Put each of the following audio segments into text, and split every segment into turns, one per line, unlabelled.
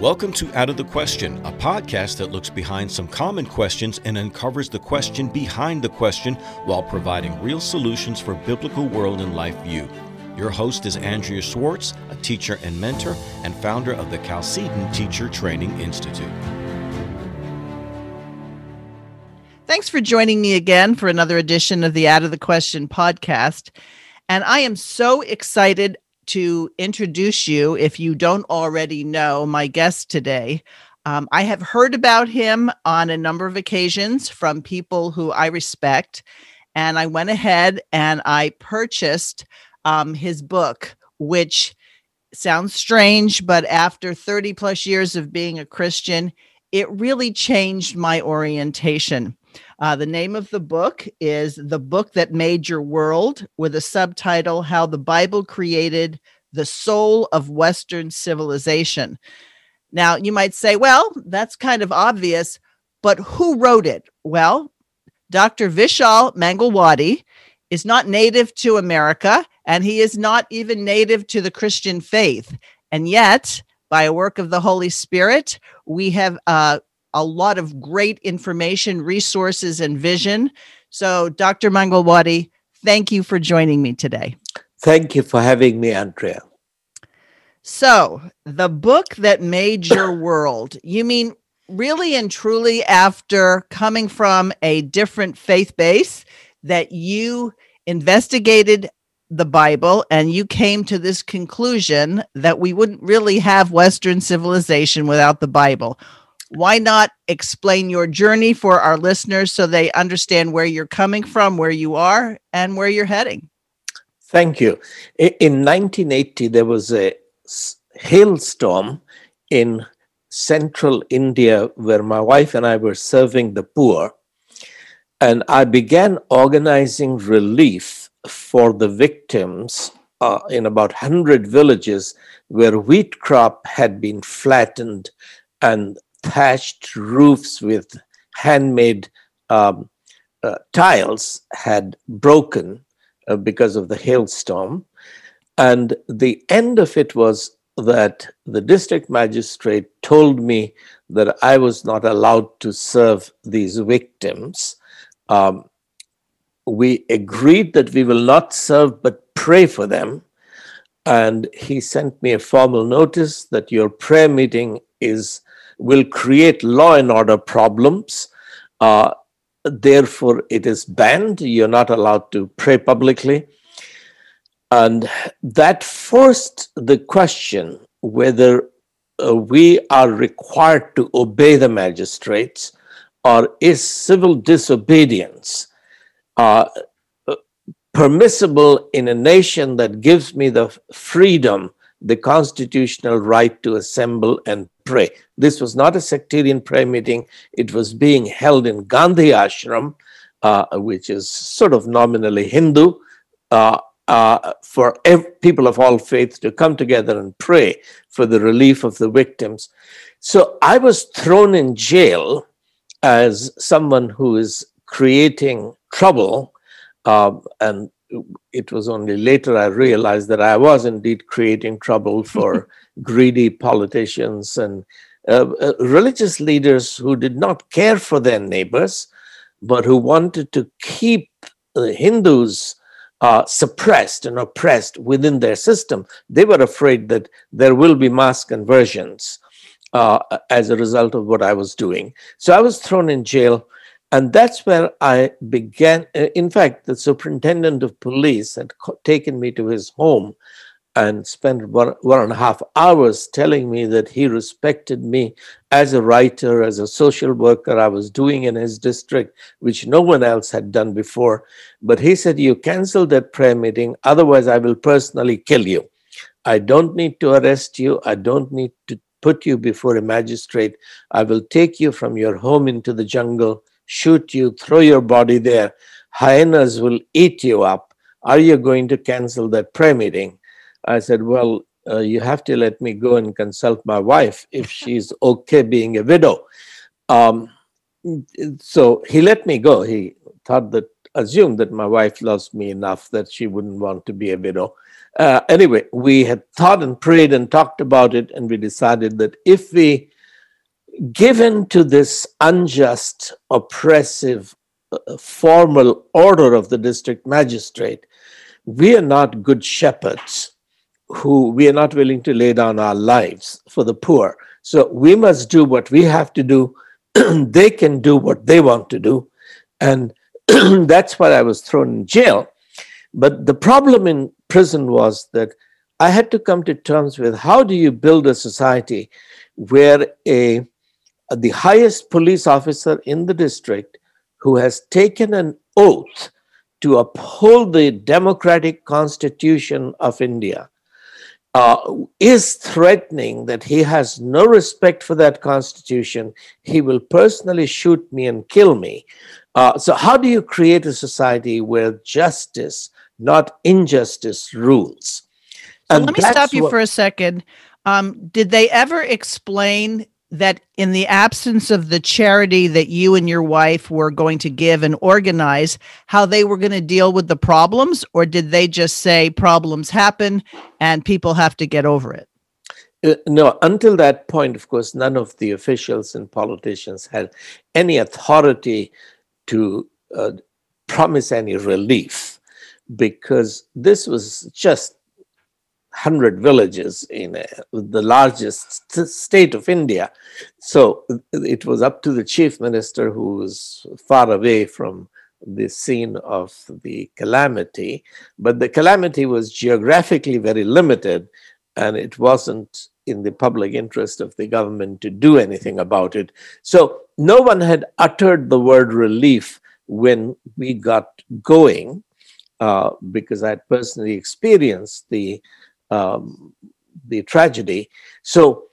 Welcome to Out of the Question, a podcast that looks behind some common questions and uncovers the question behind the question while providing real solutions for biblical world and life view. Your host is Andrea Schwartz, a teacher and mentor and founder of the Chalcedon Teacher Training Institute.
Thanks for joining me again for another edition of the Out of the Question podcast. And I am so excited to introduce you, if you don't already know, my guest today. Um, I have heard about him on a number of occasions from people who I respect. And I went ahead and I purchased um, his book, which sounds strange, but after 30 plus years of being a Christian, it really changed my orientation. Uh, the name of the book is The Book That Made Your World, with a subtitle How the Bible Created the Soul of Western Civilization. Now, you might say, well, that's kind of obvious, but who wrote it? Well, Dr. Vishal Mangalwadi is not native to America, and he is not even native to the Christian faith. And yet, by a work of the Holy Spirit, we have uh, a lot of great information, resources, and vision. So, Dr. Mangalwadi, thank you for joining me today.
Thank you for having me, Andrea.
So, the book that made your world, you mean really and truly after coming from a different faith base that you investigated the Bible and you came to this conclusion that we wouldn't really have Western civilization without the Bible why not explain your journey for our listeners so they understand where you're coming from, where you are, and where you're heading?
Thank you. In 1980, there was a hailstorm in central India where my wife and I were serving the poor. And I began organizing relief for the victims uh, in about 100 villages where wheat crop had been flattened and thatched roofs with handmade um, uh, tiles had broken uh, because of the hailstorm. And the end of it was that the district magistrate told me that I was not allowed to serve these victims. Um, we agreed that we will not serve but pray for them. And he sent me a formal notice that your prayer meeting is will create law and order problems. Uh, therefore, it is banned. You're not allowed to pray publicly. And that forced the question whether uh, we are required to obey the magistrates or is civil disobedience uh, permissible in a nation that gives me the freedom, the constitutional right to assemble and pray. This was not a sectarian prayer meeting. It was being held in Gandhi Ashram, uh, which is sort of nominally Hindu, uh, uh, for ev- people of all faiths to come together and pray for the relief of the victims. So I was thrown in jail as someone who is creating trouble. Um, and it was only later I realized that I was indeed creating trouble for greedy politicians and uh, uh, religious leaders who did not care for their neighbors, but who wanted to keep the Hindus uh, suppressed and oppressed within their system. They were afraid that there will be mass conversions uh, as a result of what I was doing. So I was thrown in jail. And that's where I began. Uh, in fact, the superintendent of police had taken me to his home and spent one, one and a half hours telling me that he respected me as a writer, as a social worker I was doing in his district, which no one else had done before. But he said, You cancel that prayer meeting, otherwise, I will personally kill you. I don't need to arrest you, I don't need to put you before a magistrate. I will take you from your home into the jungle, shoot you, throw your body there. Hyenas will eat you up. Are you going to cancel that prayer meeting? I said, Well, uh, you have to let me go and consult my wife if she's okay being a widow. Um, so he let me go. He thought that, assumed that my wife loves me enough that she wouldn't want to be a widow. uh, anyway, we had thought and prayed and talked about it, and we decided that if we give in to this unjust, oppressive, uh, formal order of the district magistrate, we are not good shepherds who we are not willing to lay down our lives for the poor. So we must do what we have to do. they can do what they want to do. And that's why I was thrown in jail. But the problem in prison was that I had to come to terms with how do you build a society where a the highest police officer in the district who has taken an oath to uphold the democratic constitution of India uh, is threatening that he has no respect for that constitution. He will personally shoot me and kill me. Uh, so, how do you create a society where justice, not injustice, rules?
So let me stop you what, for a second. Um, did they ever explain that in the absence of the charity that you and your wife were going to give and organize, how they were going to deal with the problems? Or did they just say problems happen and people have to get over it?
Uh, no, until that point, of course, none of the officials and politicians had any authority to uh, promise any relief because this was just 100 villages in a, the largest state of India. So it was up to the chief minister who was far away from the scene of the calamity. But the calamity was geographically very limited, and it wasn't in the public interest of the government to do anything about it. So no one had uttered the word relief when we got going, uh, because I had personally experienced the um, the tragedy. So,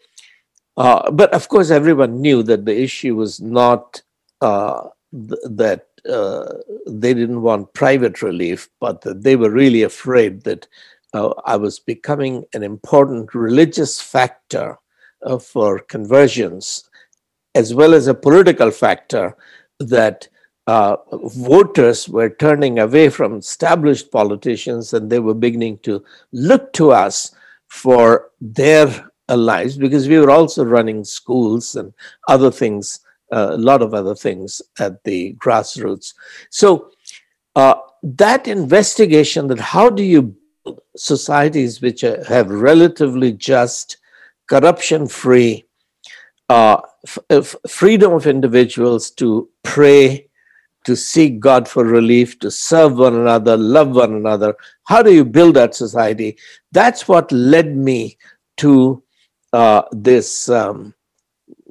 uh, but of course, everyone knew that the issue was not uh, th- that uh, they didn't want private relief, but that they were really afraid that uh, I was becoming an important religious factor uh, for conversions, as well as a political factor that uh, voters were turning away from established politicians and they were beginning to look to us for their lives because we were also running schools and other things, uh, a lot of other things at the grassroots. So uh, that investigation that how do you build societies which have relatively just, corruption free, uh, f- freedom of individuals to pray to seek God for relief, to serve one another, love one another. How do you build that society? That's what led me to uh, this um,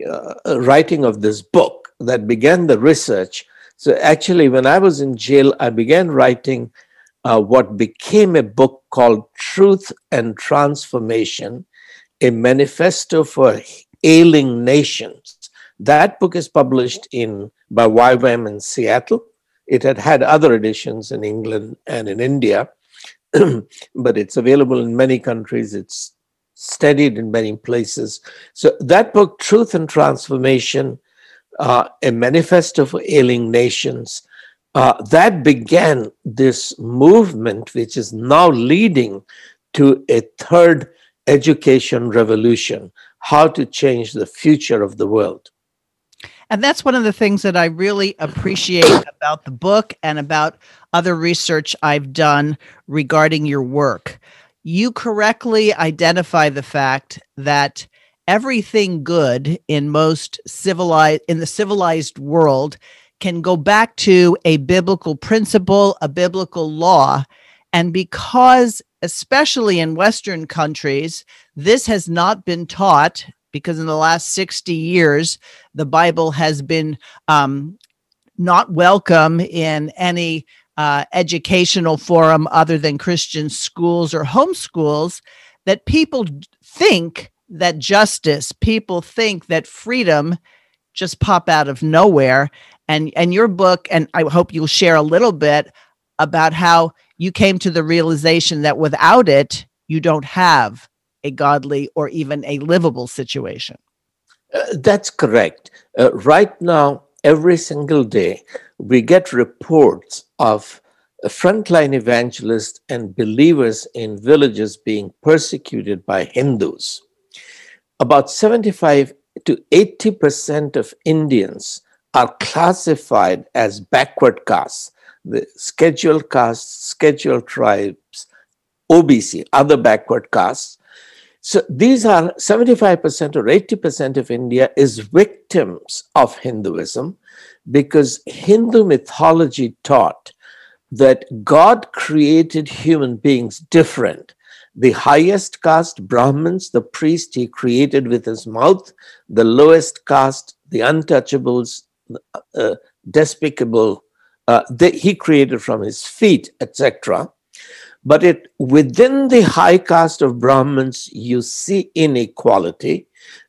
uh, writing of this book that began the research. So, actually, when I was in jail, I began writing uh, what became a book called Truth and Transformation, a manifesto for ailing nations. That book is published in by YWAM in Seattle. It had had other editions in England and in India, but it's available in many countries. It's studied in many places. So that book, Truth and Transformation, uh, a manifesto for ailing nations, uh, that began this movement, which is now leading to a third education revolution how to change the future of the world.
And that's one of the things that I really appreciate about the book and about other research I've done regarding your work. You correctly identify the fact that everything good in most civilized in the civilized world can go back to a biblical principle, a biblical law. And because, especially in Western countries, this has not been taught because in the last 60 years, the Bible has been um, not welcome in any uh, educational forum other than Christian schools or homeschools, that people think that justice, people think that freedom just pop out of nowhere. And and your book, and I hope you'll share a little bit about how you came to the realization that without it, you don't have a godly or even a livable situation.
Uh, that's correct. Uh, right now, every single day, we get reports of frontline evangelists and believers in villages being persecuted by Hindus. About 75 to 80% of Indians are classified as backward castes, the scheduled castes, scheduled tribes, OBC, other backward castes. So these are 75% or 80% of India is victims of Hinduism because Hindu mythology taught that God created human beings different. The highest caste, Brahmins, the priest, he created with his mouth. The lowest caste, the untouchables, uh, despicable, uh, he created from his feet, etc. But it within the high caste of Brahmins, you see inequality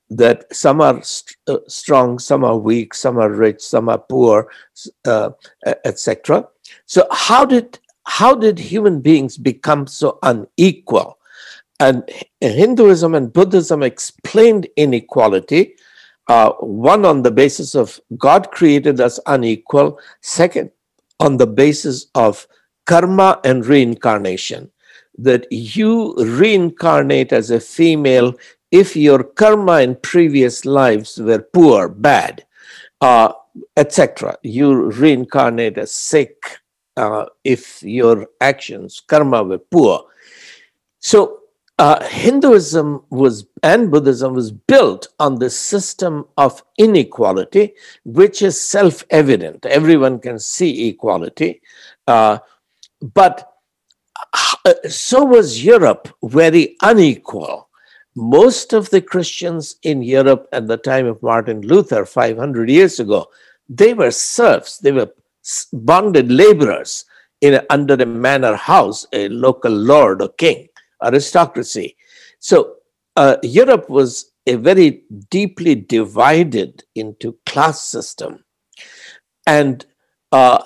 that some are st- uh, strong, some are weak, some are rich, some are poor, uh, etc. So how did how did human beings become so unequal? And Hinduism and Buddhism explained inequality. Uh, one on the basis of God created us unequal. Second, on the basis of karma and reincarnation. That you reincarnate as a female if your karma in previous lives were poor, bad, uh, etc. You reincarnate as sick uh, if your actions, karma, were poor. So uh, Hinduism was and Buddhism was built on the system of inequality, which is self-evident. Everyone can see equality, uh, but uh, so was Europe very unequal. Most of the Christians in Europe at the time of Martin Luther, 500 years ago, they were serfs. They were bonded laborers in under a manor house, a local lord or king, aristocracy. So uh, Europe was a very deeply divided into class system, and uh,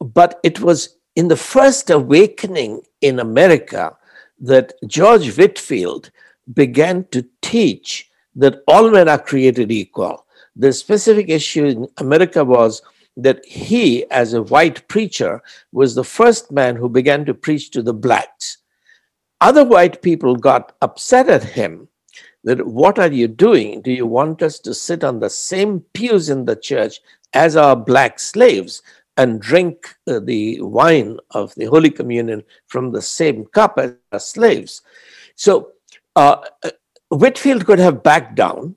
but it was in the first awakening in America that George Whitefield began to teach that all men are created equal. The specific issue in America was that he, as a white preacher, was the first man who began to preach to the blacks. Other white people got upset at him that what are you doing? Do you want us to sit on the same pews in the church as our black slaves and drink uh, the wine of the Holy Communion from the same cup as slaves? So uh, uh Whitefield could have backed down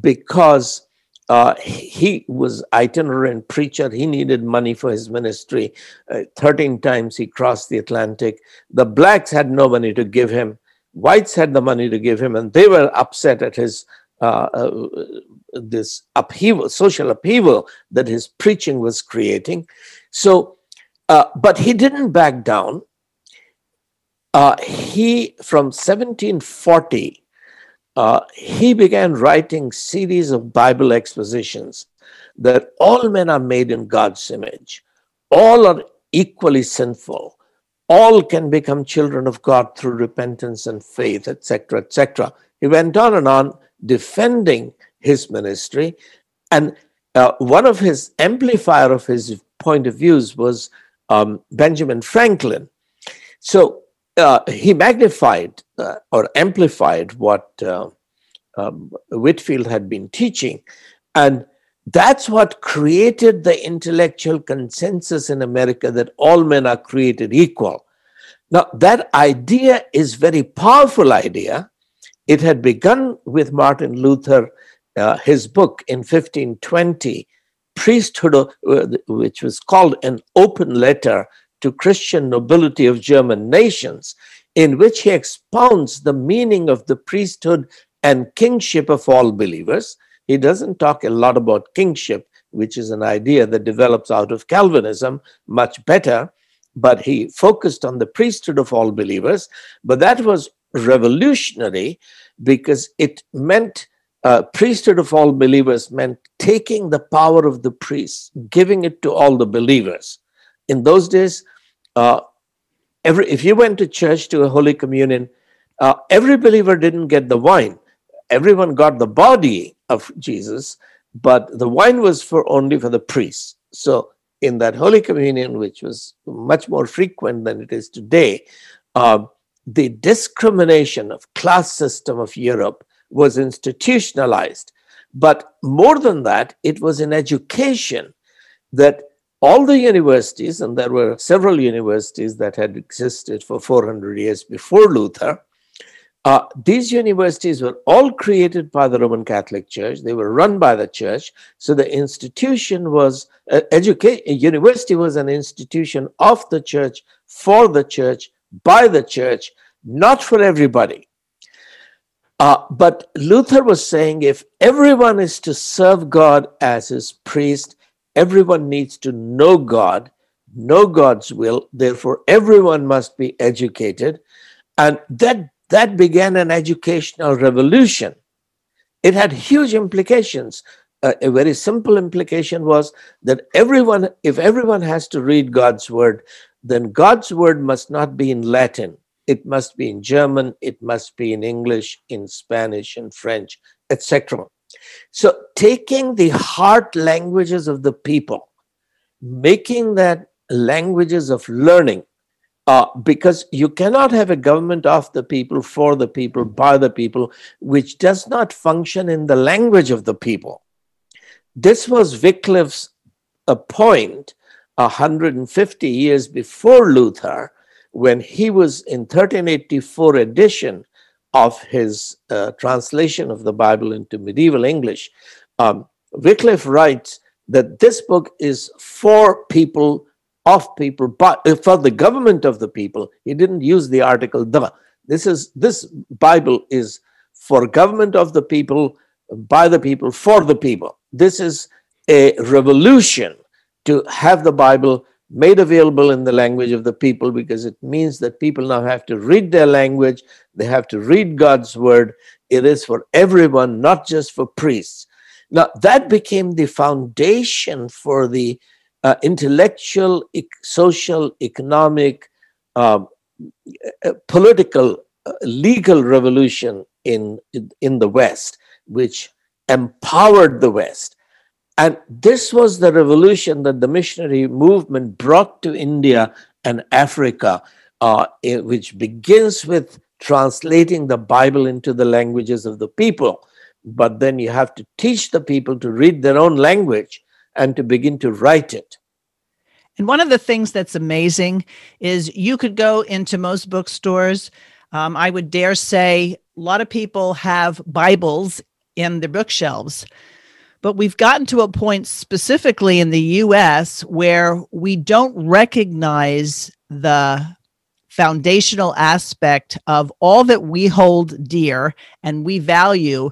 because uh, he was itinerant preacher. He needed money for his ministry. Uh, 13 times he crossed the Atlantic. The blacks had no money to give him. Whites had the money to give him, and they were upset at his uh, uh this upheaval, social upheaval that his preaching was creating. So, uh, but he didn't back down. Uh, he from 1740 uh, he began writing series of Bible expositions that all men are made in God's image, all are equally sinful, all can become children of God through repentance and faith, etc., etc. He went on and on defending his ministry, and uh, one of his amplifier of his point of views was um, Benjamin Franklin. So uh, he magnified uh, or amplified what uh, um, Whitefield had been teaching. And that's what created the intellectual consensus in America that all men are created equal. Now, that idea is very powerful idea. It had begun with Martin Luther, uh, his book in 1520, Priesthood, uh, which was called an open letter to Christian nobility of German nations, in which he expounds the meaning of the priesthood and kingship of all believers. He doesn't talk a lot about kingship, which is an idea that develops out of Calvinism much better, but he focused on the priesthood of all believers. But that was revolutionary because it meant uh, priesthood of all believers meant taking the power of the priests, giving it to all the believers in those days, uh, every if you went to church to a Holy Communion, uh, every believer didn't get the wine. Everyone got the body of Jesus, but the wine was for only for the priests. So in that Holy Communion, which was much more frequent than it is today, uh, the discrimination of class system of Europe was institutionalized. But more than that, it was in education that all the universities, and there were several universities that had existed for 400 years before Luther, uh, these universities were all created by the Roman Catholic Church. They were run by the church. So the institution was, uh, education, university was an institution of the church, for the church, by the church, not for everybody. Uh, but Luther was saying if everyone is to serve God as his priest, everyone needs to know God, know God's will. Therefore, everyone must be educated. And that, that began an educational revolution. It had huge implications. Uh, a very simple implication was that everyone, if everyone has to read God's word, then God's word must not be in Latin. It must be in German, it must be in English, in Spanish, in French, etc. So, taking the heart languages of the people, making that languages of learning, uh, because you cannot have a government of the people, for the people, by the people, which does not function in the language of the people. This was Wycliffe's a point 150 years before Luther, when he was in 1384 edition of his uh, translation of the Bible into medieval English, um, Wycliffe writes that this book is for people, of people, but uh, for the government of the people. He didn't use the article the. This is this Bible is for government of the people, by the people, for the people. This is a revolution to have the Bible made available in the language of the people because it means that people now have to read their language, they have to read God's word. It is for everyone, not just for priests. Now, that became the foundation for the uh, intellectual, social, economic, um, uh, political, uh, legal revolution in, in the West, which empowered the West and this was the revolution that the missionary movement brought to India and Africa, uh, which begins with translating the Bible into the languages of the people. But then you have to teach the people to read their own language and to begin to write it.
And one of the things that's amazing is you could go into most bookstores. Um, I would dare say a lot of people have Bibles in their bookshelves. But we've gotten to a point specifically in the US where we don't recognize the foundational aspect of all that we hold dear and we value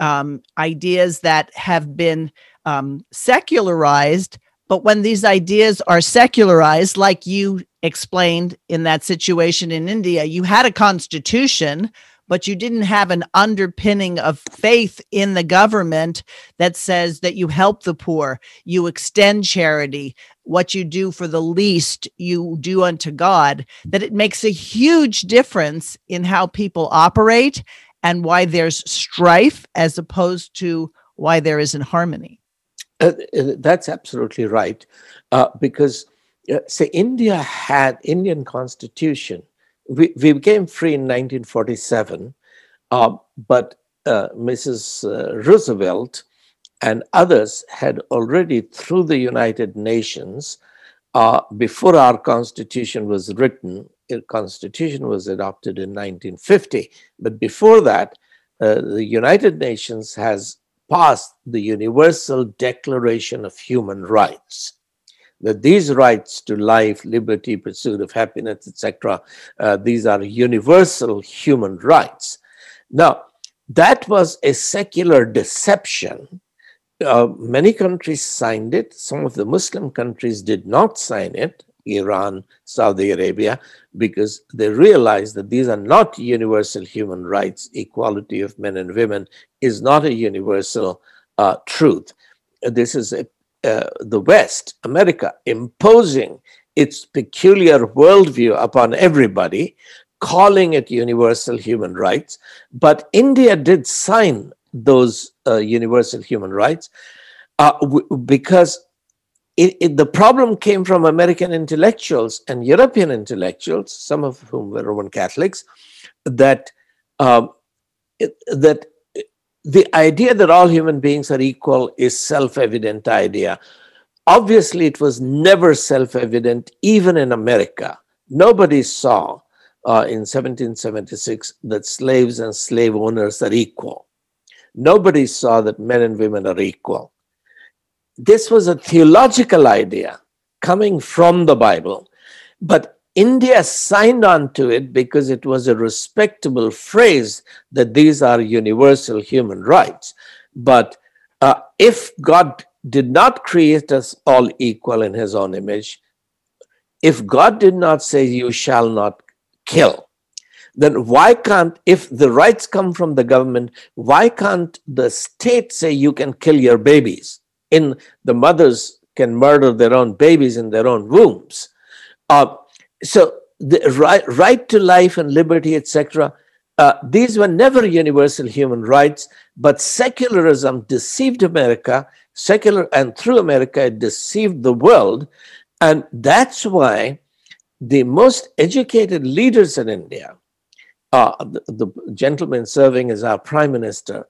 um, ideas that have been um, secularized. But when these ideas are secularized, like you explained in that situation in India, you had a constitution but you didn't have an underpinning of faith in the government that says that you help the poor, you extend charity, what you do for the least, you do unto God, that it makes a huge difference in how people operate and why there's strife as opposed to why there isn't harmony.
Uh, uh that's absolutely right, uh, because uh, say India had Indian constitution we, we became free in 1947, uh, but uh, Mrs. Uh, Roosevelt and others had already, through the United Nations, uh, before our Constitution was written, the Constitution was adopted in 1950, but before that, uh, the United Nations has passed the Universal Declaration of Human Rights that these rights to life, liberty, pursuit of happiness, etc., uh, these are universal human rights. Now, that was a secular deception. Uh, many countries signed it. Some of the Muslim countries did not sign it, Iran, Saudi Arabia, because they realized that these are not universal human rights. Equality of men and women is not a universal uh, truth. This is a uh, the West, America, imposing its peculiar worldview upon everybody, calling it universal human rights. But India did sign those uh, universal human rights uh, w- because it, it, the problem came from American intellectuals and European intellectuals, some of whom were Roman Catholics, that um, that the idea that all human beings are equal is self-evident idea. Obviously, it was never self-evident, even in America. Nobody saw uh, in 1776 that slaves and slave owners are equal. Nobody saw that men and women are equal this was a theological idea coming from the Bible, but India signed on to it because it was a respectable phrase that these are universal human rights. But uh, if God did not create us all equal in his own image, if God did not say, You shall not kill, then why can't, if the rights come from the government, why can't the state say you can kill your babies? in the mothers can murder their own babies in their own wombs. Uh, so the right, right to life and liberty, etc., uh, these were never universal human rights, but secularism deceived America, secular, and through America, it deceived the world. And that's why the most educated leaders in India, uh, the, the gentleman serving as our prime minister,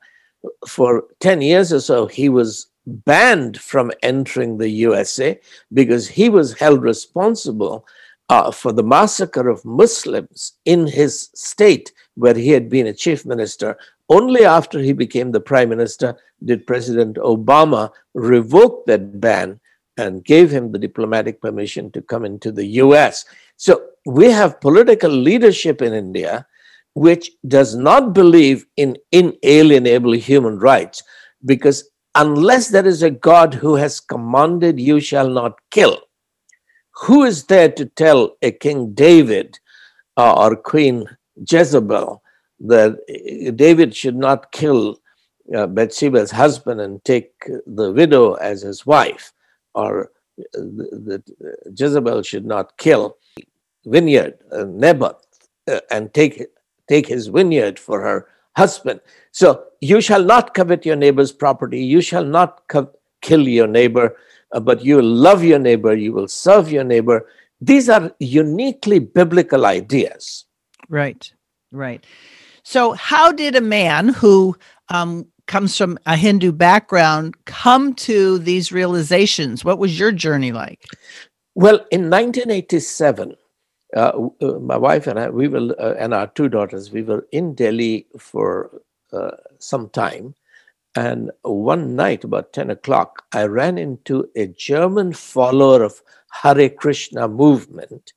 for 10 years or so, he was banned from entering the USA because he was held responsible uh, for the massacre of Muslims in his state where he had been a chief minister. Only after he became the prime minister did President Obama revoke that ban and gave him the diplomatic permission to come into the US. So we have political leadership in India which does not believe in inalienable human rights because unless there is a God who has commanded, you shall not kill. Who is there to tell a King David uh, or Queen Jezebel that David should not kill uh, Bathsheba's husband and take the widow as his wife, or that Jezebel should not kill vineyard uh, Naboth uh, and take take his vineyard for her husband. So you shall not covet your neighbor's property. You shall not co- kill your neighbor, uh, but you will love your neighbor. You will serve your neighbor. These are uniquely biblical ideas.
Right, right. So, how did a man who um, comes from a Hindu background come to these realizations? What was your journey like?
Well, in 1987, uh, uh, my wife and I, we were, uh, and our two daughters, we were in Delhi for uh, some time. And one night, about 10 o'clock, I ran into a German follower of Hare Krishna movement.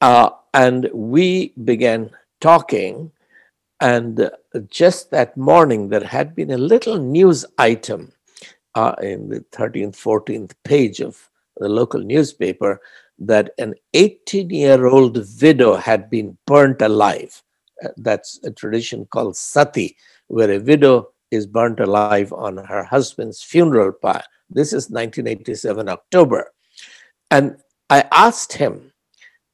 Uh, and we began talking. And just that morning, there had been a little news item uh, in the 13th, 14th page of the local newspaper that an 18 year old widow had been burnt alive. Uh, that's a tradition called sati, where a widow is burnt alive on her husband's funeral pyre. This is 1987 October. And I asked him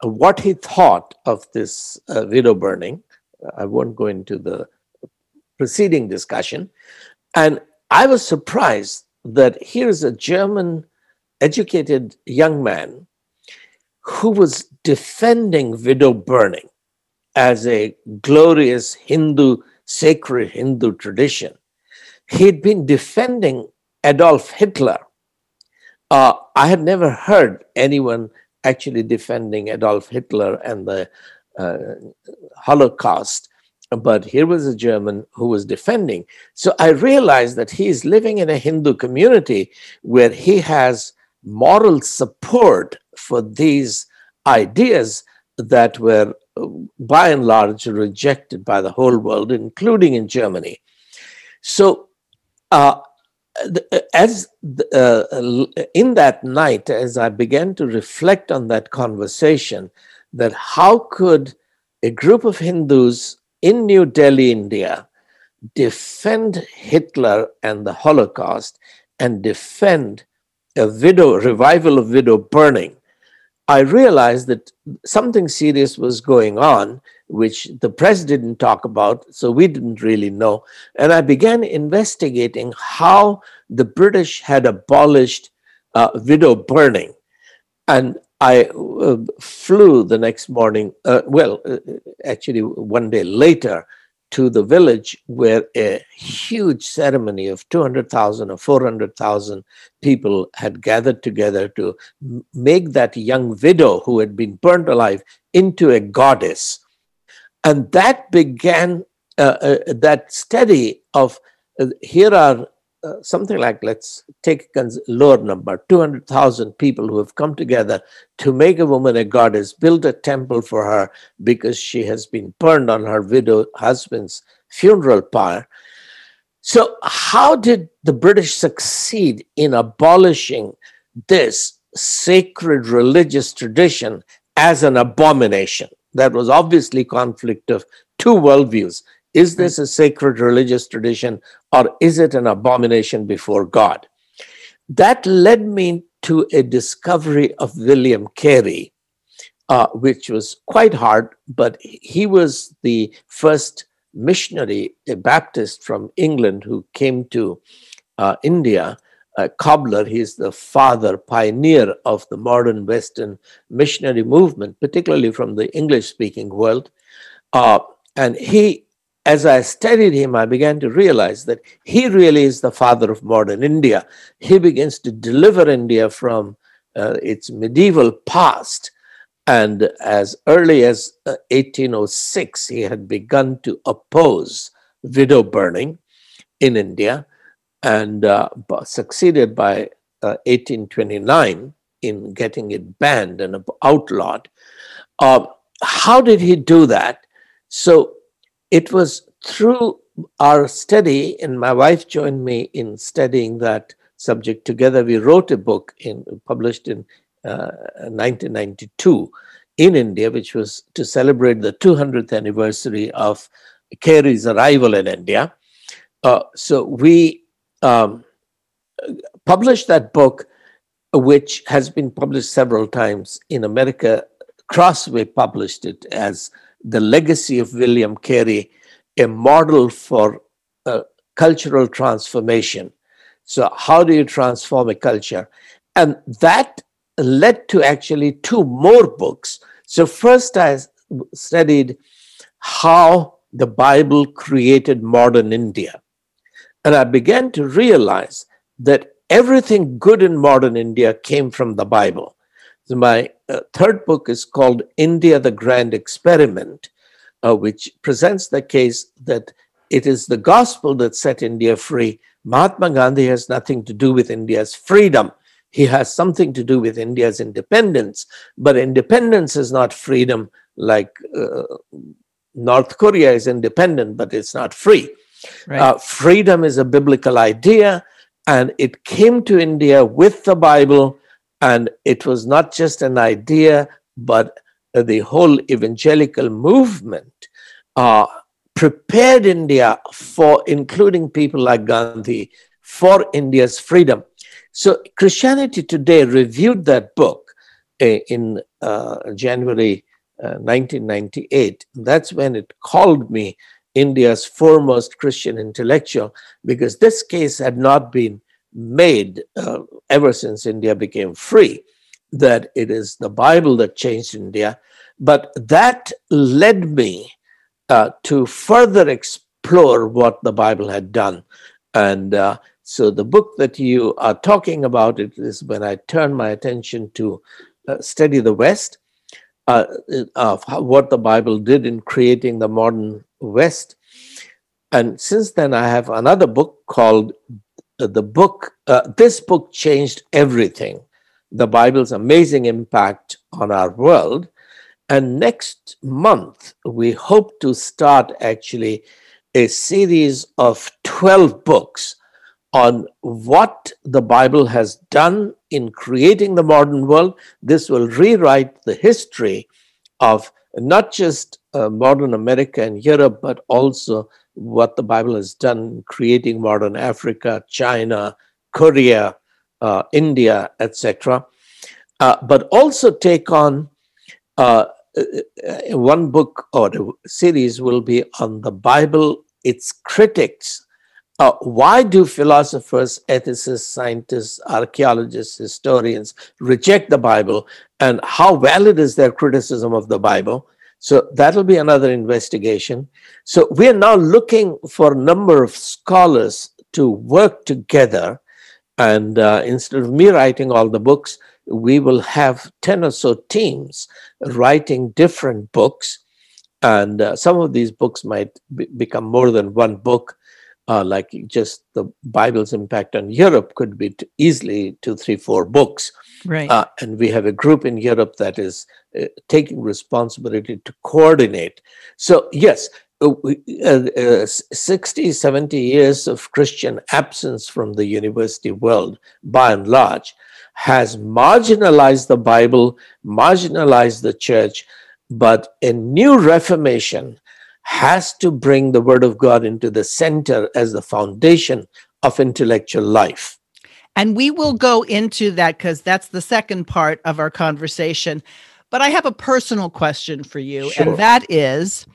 what he thought of this uh, widow burning. I won't go into the preceding discussion. And I was surprised that here's a German educated young man who was defending widow burning as a glorious Hindu, sacred Hindu tradition. He'd been defending Adolf Hitler. Uh, I had never heard anyone actually defending Adolf Hitler and the uh, Holocaust, but here was a German who was defending. So I realized that he is living in a Hindu community where he has moral support for these ideas that were by and large rejected by the whole world, including in Germany. So, uh, as uh, in that night, as I began to reflect on that conversation, that how could a group of Hindus in New Delhi, India, defend Hitler and the Holocaust and defend a widow revival of widow burning? I realized that something serious was going on, which the press didn't talk about, so we didn't really know. And I began investigating how the British had abolished uh, widow burning. And I uh, flew the next morning, uh, well, uh, actually, one day later, to the village where a huge ceremony of 200,000 or 400,000 people had gathered together to make that young widow who had been burnt alive into a goddess. And that began uh, uh, that study of uh, here are uh, something like let's take a lower number 200,000 people who have come together to make a woman a goddess, build a temple for her because she has been burned on her widow husband's funeral pyre. So, how did the British succeed in abolishing this sacred religious tradition as an abomination? That was obviously conflict of two worldviews is this a sacred religious tradition or is it an abomination before God? That led me to a discovery of William Carey, uh, which was quite hard, but he was the first missionary, a Baptist from England who came to uh, India. Uh, Cobbler, he's the father, pioneer of the modern Western missionary movement, particularly from the English speaking world. Uh, and he as I studied him, I began to realize that he really is the father of modern India. He begins to deliver India from uh, its medieval past. And as early as uh, 1806, he had begun to oppose widow burning in India and uh, succeeded by 1829 uh, in getting it banned and outlawed. Uh, how did he do that? So it was through our study, and my wife joined me in studying that subject together. We wrote a book in published in uh, 1992 in India, which was to celebrate the 200th anniversary of Carey's arrival in India. Uh, so we um, published that book, which has been published several times in America. Crossway published it as the legacy of William Carey, a model for uh, cultural transformation. So, how do you transform a culture? And that led to actually two more books. So, first, I studied how the Bible created modern India. And I began to realize that everything good in modern India came from the Bible. So my uh, third book is called India the Grand Experiment, uh, which presents the case that it is the gospel that set India free. Mahatma Gandhi has nothing to do with India's freedom. He has something to do with India's independence, but independence is not freedom like uh, North Korea is independent, but it's not free. Right. Uh, freedom is a biblical idea, and it came to India with the Bible and it was not just an idea, but the whole evangelical movement uh, prepared India for, including people like Gandhi, for India's freedom. So Christianity Today reviewed that book uh, in uh, January uh, 1998. That's when it called me India's foremost Christian intellectual because this case had not been made uh, ever since India became free, that it is the Bible that changed India. But that led me uh, to further explore what the Bible had done. And uh, so the book that you are talking about it is when I turn my attention to uh, study the West, uh, of what the Bible did in creating the modern West. And since then, I have another book called the book, uh, this book changed everything. The Bible's amazing impact on our world. And next month, we hope to start actually a series of 12 books on what the Bible has done in creating the modern world. This will rewrite the history of not just uh, modern America and Europe, but also what the Bible has done creating modern Africa, China, Korea, uh, India, etc. Uh, but also take on uh, uh, one book or a series will be on the Bible, its critics, Uh, why do philosophers, ethicists, scientists, archaeologists, historians reject the Bible, and how valid is their criticism of the Bible? So that'll be another investigation. So we are now looking for a number of scholars to work together. And uh, instead of me writing all the books, we will have 10 or so teams writing different books. And uh, some of these books might be- become more than one book. Uh, like just the Bible's impact on Europe could be t- easily two, three, four books.
Right.
Uh, and we have a group in Europe that is uh, taking responsibility to coordinate. So, yes, uh, uh, 60, 70 years of Christian absence from the university world, by and large, has marginalized the Bible, marginalized the church, but a new reformation has to bring the Word of God into the center as the foundation of intellectual life.
And we will go into that because that's the second part of our conversation. But I have a personal question for you,
Sure.
and that is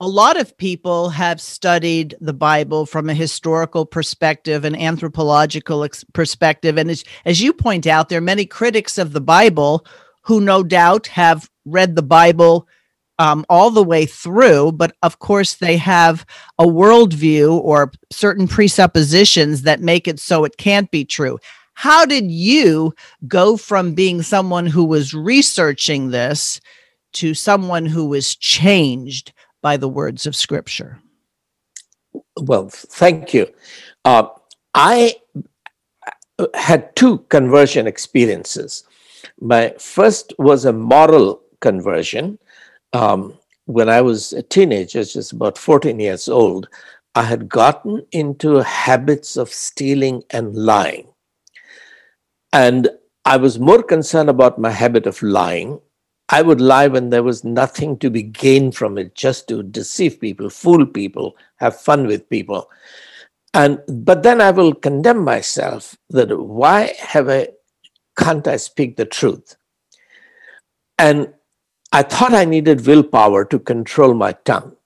a lot of people have studied the Bible from a historical perspective, an anthropological ex- perspective. And as, as you point out, there are many critics of the Bible who no doubt have read the Bible um, all the way through, but of course they have a worldview or certain presuppositions that make it so it can't be true. How did you go from being someone who was researching this to someone who was changed by the words of Scripture?
Well, thank you. Uh, I uh, had two conversion experiences. My first was a moral conversion. Um, when I was a teenager, just about 14 years old, I had gotten into habits of stealing and lying. And I was more concerned about my habit of lying. I would lie when there was nothing to be gained from it, just to deceive people, fool people, have fun with people. And but then I will condemn myself that why have I can't I speak the truth? And I thought I needed willpower to control my tongue.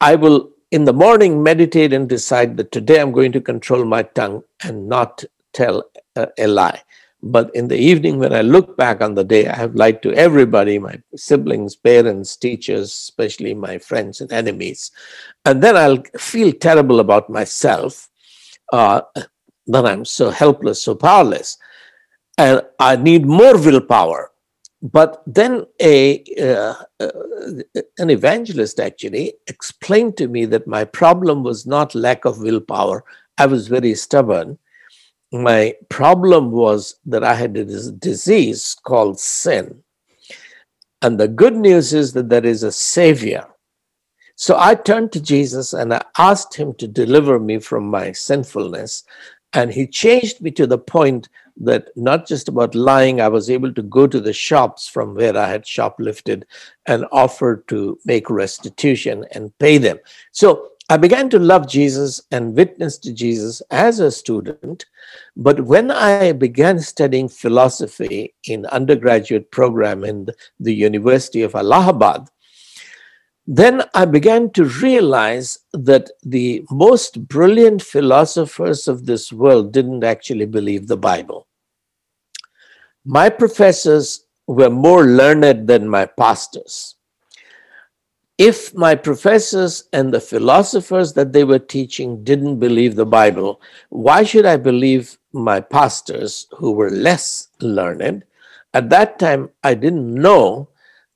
I will in the morning meditate and decide that today I'm going to control my tongue and not tell a, a lie. But in the evening, when I look back on the day, I have lied to everybody my siblings, parents, teachers, especially my friends and enemies. And then I'll feel terrible about myself. Uh, then I'm so helpless, so powerless. And I need more willpower. But then a uh, uh, an evangelist actually explained to me that my problem was not lack of willpower. I was very stubborn my problem was that I had this disease called sin. And the good news is that there is a savior. So I turned to Jesus and I asked him to deliver me from my sinfulness. And he changed me to the point that not just about lying, I was able to go to the shops from where I had shoplifted and offer to make restitution and pay them. So I began to love Jesus and witness to Jesus as a student. But when I began studying philosophy in undergraduate program in the University of Allahabad, then I began to realize that the most brilliant philosophers of this world didn't actually believe the Bible. My professors were more learned than my pastors if my professors and the philosophers that they were teaching didn't believe the Bible, why should I believe my pastors who were less learned? At that time, I didn't know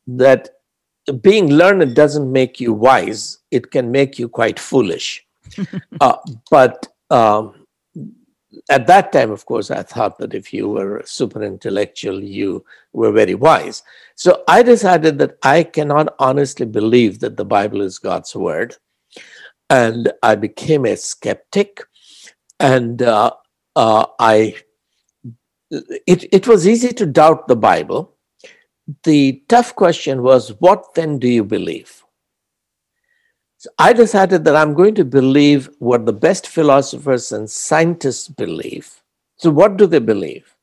that being learned doesn't make you wise, it can make you quite foolish. uh, but um, at that time, of course, I thought that if you were super intellectual, you were very wise. So I decided that I cannot honestly believe that the Bible is God's word. And I became a skeptic. And uh, uh, I, it, it was easy to doubt the Bible. The tough question was, what then do you believe? So I decided that I'm going to believe what the best philosophers and scientists believe. So, what do they believe?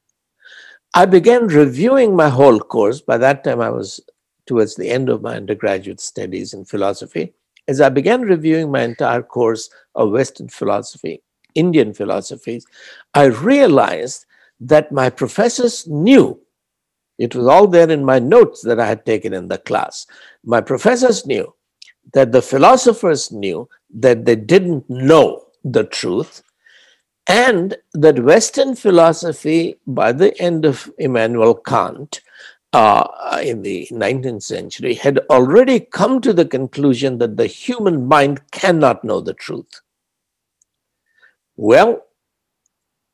I began reviewing my whole course. By that time, I was towards the end of my undergraduate studies in philosophy. as I began reviewing my entire course of Western philosophy, Indian philosophies, I realized that my professors knew. It was all there in my notes that I had taken in the class. My professors knew that the philosophers knew that they didn't know the truth, and that Western philosophy, by the end of Immanuel Kant, uh, in the 19th century, had already come to the conclusion that the human mind cannot know the truth. Well,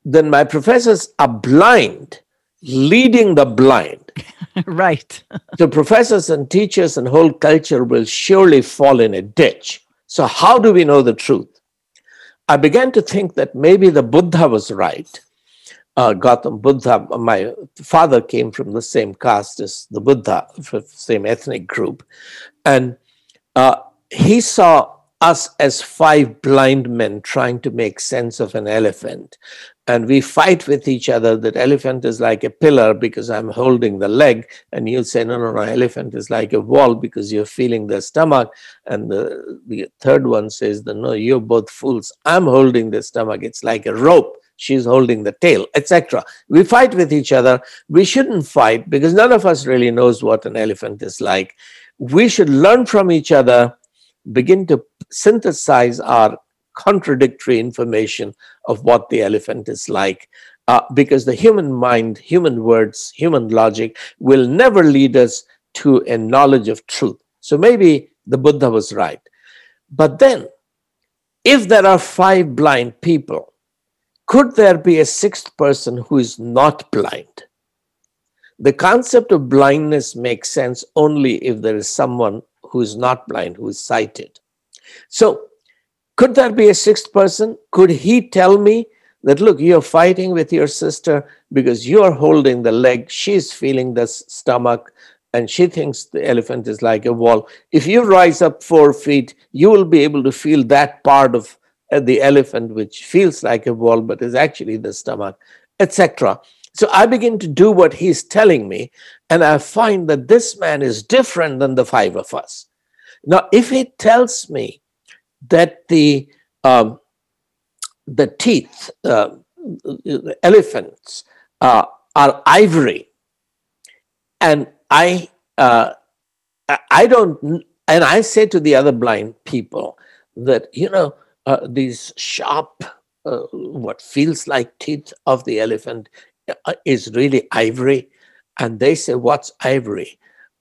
then my professors are blind, leading the blind.
right.
the professors and teachers and whole culture will surely fall in a ditch. So, how do we know the truth? I began to think that maybe the Buddha was right. Uh, Gautam Buddha, my father came from the same caste as the Buddha, same ethnic group. And uh, he saw us as five blind men trying to make sense of an elephant and we fight with each other that elephant is like a pillar because i'm holding the leg and you say no no no elephant is like a wall because you're feeling the stomach and the, the third one says that no you're both fools. I'm holding the stomach. It's like a rope. She's holding the tail etc we fight with each other. We shouldn't fight because none of us really knows what an elephant is like. We should learn from each other begin to synthesize our contradictory information of what the elephant is like. Uh, because the human mind, human words, human logic will never lead us to a knowledge of truth. So maybe the Buddha was right. But then, if there are five blind people, could there be a sixth person who is not blind? The concept of blindness makes sense only if there is someone who is not blind, who is sighted. So could there be a sixth person? Could he tell me that, look, you're fighting with your sister because you're holding the leg, she's feeling the stomach, and she thinks the elephant is like a wall. If you rise up four feet, you will be able to feel that part of uh, the elephant which feels like a wall but is actually the stomach, etc. So I begin to do what he's telling me, and I find that this man is different than the five of us. Now, if he tells me that the um, the teeth, uh, the elephants, uh, are ivory, and I uh, I don't, and I say to the other blind people that you know uh, these sharp, uh, what feels like teeth of the elephant uh, is really ivory, and they say, "What's ivory?"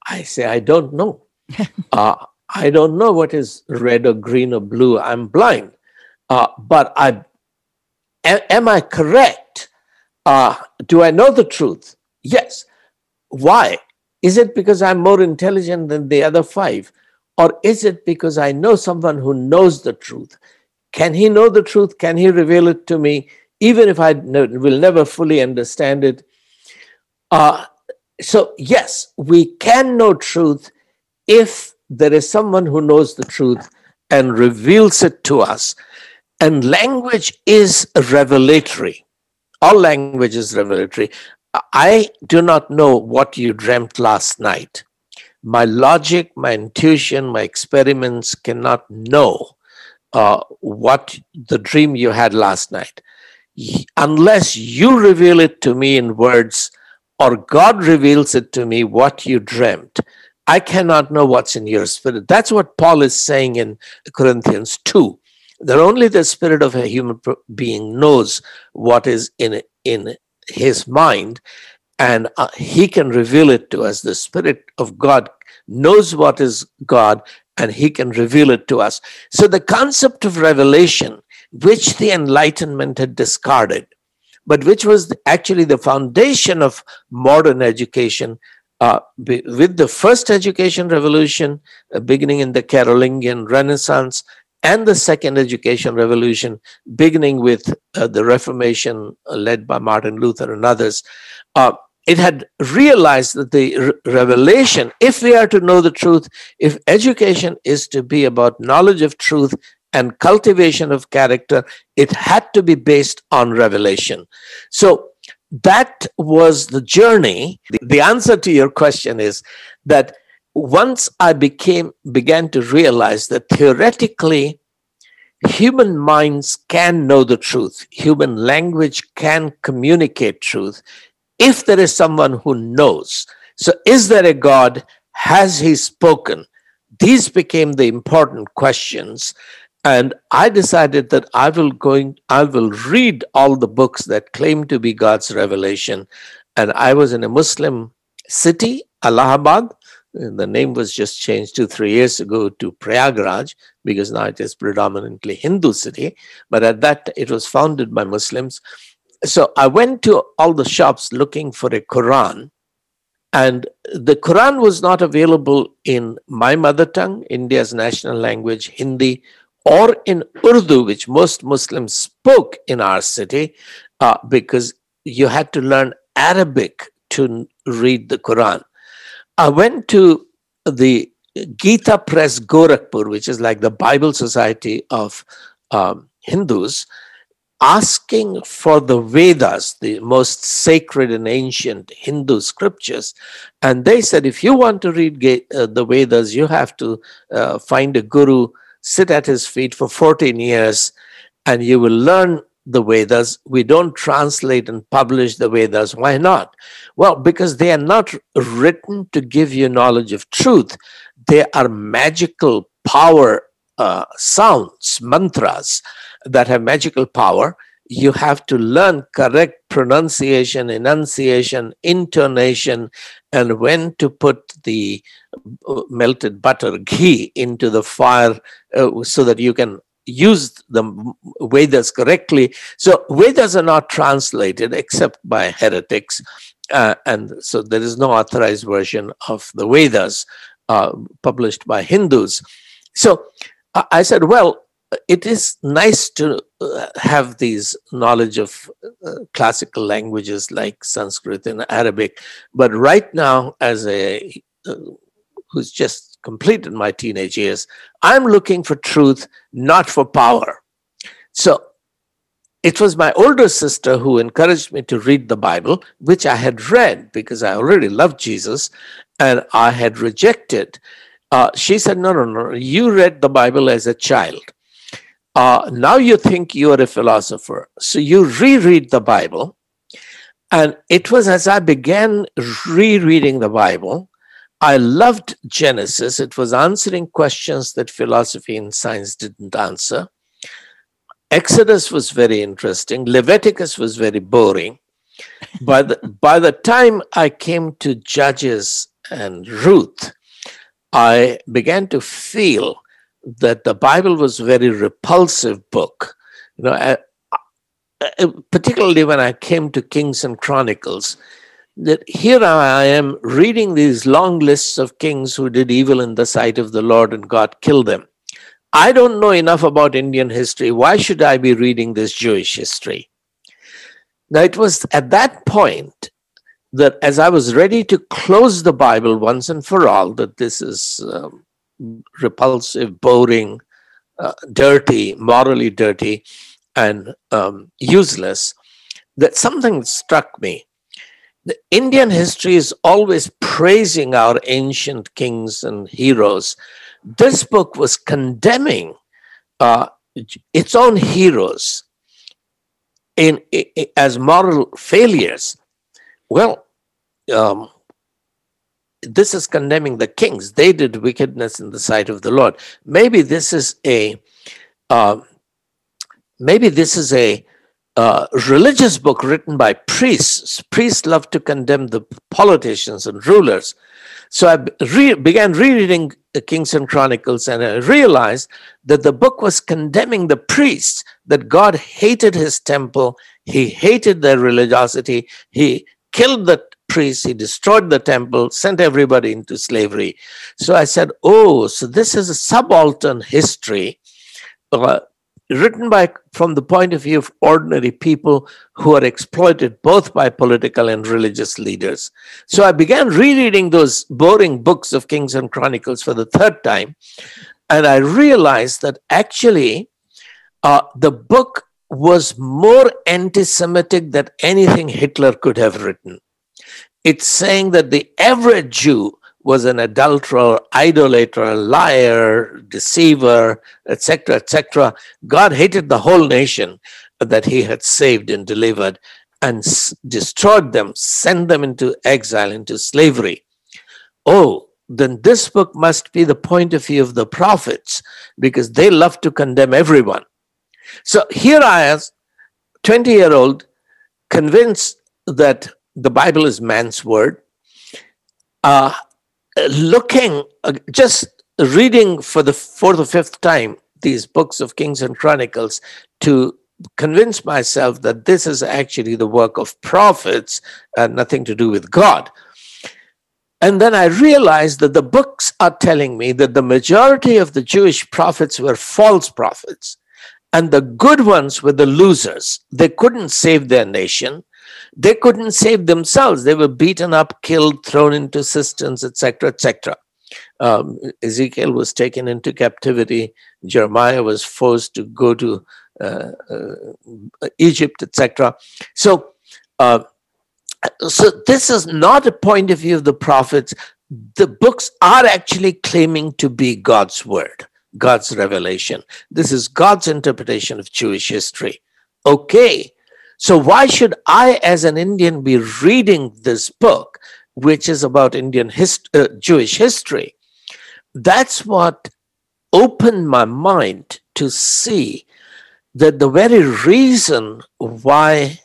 I say, "I don't know." uh, I don't know what is red or green or blue. I'm blind. Uh, but I am I correct? Uh, do I know the truth? Yes. Why? Is it because I'm more intelligent than the other five? Or is it because I know someone who knows the truth? Can he know the truth? Can he reveal it to me, even if I will never fully understand it? Uh, so, yes, we can know truth if there is someone who knows the truth and reveals it to us. And language is revelatory. All language is revelatory. I do not know what you dreamt last night. My logic, my intuition, my experiments cannot know uh, what the dream you had last night. Unless you reveal it to me in words or God reveals it to me what you dreamt, I cannot know what's in your spirit. That's what Paul is saying in Corinthians 2. That only the spirit of a human being knows what is in, in his mind, and uh, he can reveal it to us. The spirit of God knows what is God, and he can reveal it to us. So the concept of revelation, which the Enlightenment had discarded, but which was actually the foundation of modern education, uh, with the first education revolution uh, beginning in the Carolingian Renaissance and the second education revolution beginning with uh, the Reformation uh, led by Martin Luther and others, uh, it had realized that the re- revelation, if we are to know the truth, if education is to be about knowledge of truth and cultivation of character, it had to be based on revelation. So that was the journey. The answer to your question is that once I became began to realize that theoretically human minds can know the truth, human language can communicate truth if there is someone who knows. So, is there a God? Has he spoken? These became the important questions. And I decided that I will going I will read all the books that claim to be God's revelation. And I was in a Muslim city, Allahabad, the name was just changed two, three years ago to Prayagraj because now it is predominantly Hindu city. But at that, it was founded by Muslims. So I went to all the shops looking for a Quran. And the Quran was not available in my mother tongue, India's national language, Hindi, or in Urdu, which most Muslims spoke in our city, uh, because you had to learn Arabic to read the Quran. I went to the Gita Press Gorakhpur, which is like the Bible Society of um, Hindus, asking for the Vedas, the most sacred and ancient Hindu scriptures. And they said, if you want to read uh, the Vedas, you have to uh, find a guru, sit at his feet for 14 years, and you will learn the Vedas. We don't translate and publish the Vedas. Why not? Well, because they are not written to give you knowledge of truth. They are magical power uh, sounds, mantras that have magical power. You have to learn correct pronunciation, enunciation, intonation, and when to put the uh, melted butter, ghee, into the fire uh, so that you can use the Vedas correctly. So Vedas are not translated except by heretics. Uh, and so there is no authorized version of the Vedas uh, published by Hindus. So I said, well, it is nice to uh, have these knowledge of uh, classical languages like Sanskrit and Arabic, but right now, as a uh, who's just completed my teenage years, I'm looking for truth, not for power. So it was my older sister who encouraged me to read the Bible, which I had read because I already loved Jesus and I had rejected. Uh, she said, No, no, no, you read the Bible as a child. Uh, now you think you are a philosopher. So you reread the Bible. And it was as I began rereading the Bible I loved Genesis. It was answering questions that philosophy and science didn't answer. Exodus was very interesting. Leviticus was very boring. by, the, by the time I came to Judges and Ruth, I began to feel that the Bible was a very repulsive book. You know, I, I, particularly when I came to Kings and Chronicles, that here I am reading these long lists of kings who did evil in the sight of the Lord and God killed them. I don't know enough about Indian history. Why should I be reading this Jewish history? Now, it was at that point that as I was ready to close the Bible once and for all, that this is um, repulsive, boring, uh, dirty, morally dirty, and um, useless, that something struck me the Indian history is always praising our ancient kings and heroes. This book was condemning uh, its own heroes in, in, as moral failures. Well, um, this is condemning the kings. They did wickedness in the sight of the Lord. Maybe this is a uh, maybe this is a uh, religious book written by priests. Priests love to condemn the politicians and rulers. So I re- began rereading the Kings and Chronicles and I realized that the book was condemning the priests, that God hated his temple, he hated their religiosity, he killed the priests, he destroyed the temple, sent everybody into slavery. So I said, oh, so this is a subaltern history. Uh, written by from the point of view of ordinary people who are exploited both by political and religious leaders. So I began rereading those boring books of Kings and Chronicles for the third time, and I realized that actually uh, the book was more anti-Semitic than anything Hitler could have written. It's saying that the average Jew was an adulterer, idolater, liar, deceiver, etc., etc. God hated the whole nation that he had saved and delivered and s- destroyed them, sent them into exile, into slavery. Oh, then this book must be the point of view of the prophets because they love to condemn everyone. So here I am, 20 year old, convinced that the Bible is man's word, uh, looking, uh, just reading for the fourth or fifth time these books of Kings and Chronicles to convince myself that this is actually the work of prophets and nothing to do with God. And then I realized that the books are telling me that the majority of the Jewish prophets were false prophets, and the good ones were the losers. They couldn't save their nation. They couldn't save themselves. They were beaten up, killed, thrown into cisterns, etc., etc. Um, Ezekiel was taken into captivity. Jeremiah was forced to go to uh, uh, Egypt, etc. So, uh, so this is not a point of view of the prophets. The books are actually claiming to be God's word, God's revelation. This is God's interpretation of Jewish history. Okay, so why should I, as an Indian, be reading this book, which is about Indian hist- uh, Jewish history? That's what opened my mind to see that the very reason why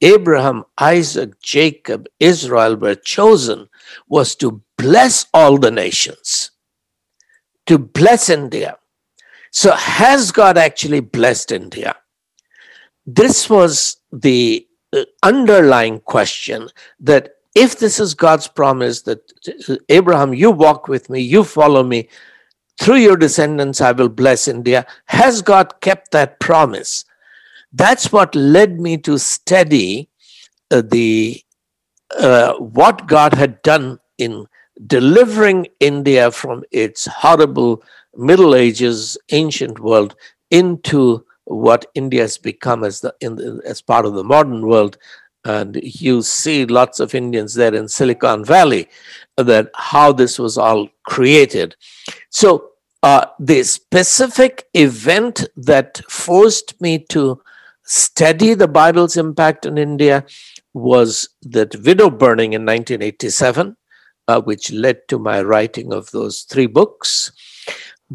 Abraham, Isaac, Jacob, Israel were chosen was to bless all the nations, to bless India. So, has God actually blessed India? This was the uh, underlying question that if this is God's promise that uh, Abraham, you walk with me, you follow me, through your descendants I will bless India, has God kept that promise? That's what led me to study uh, the uh, what God had done in delivering India from its horrible Middle Ages, ancient world into what India has become as the, the, as part of the modern world. And you see lots of Indians there in Silicon Valley, that how this was all created. So uh, the specific event that forced me to study the Bible's impact in India was that widow burning in 1987, uh, which led to my writing of those three books.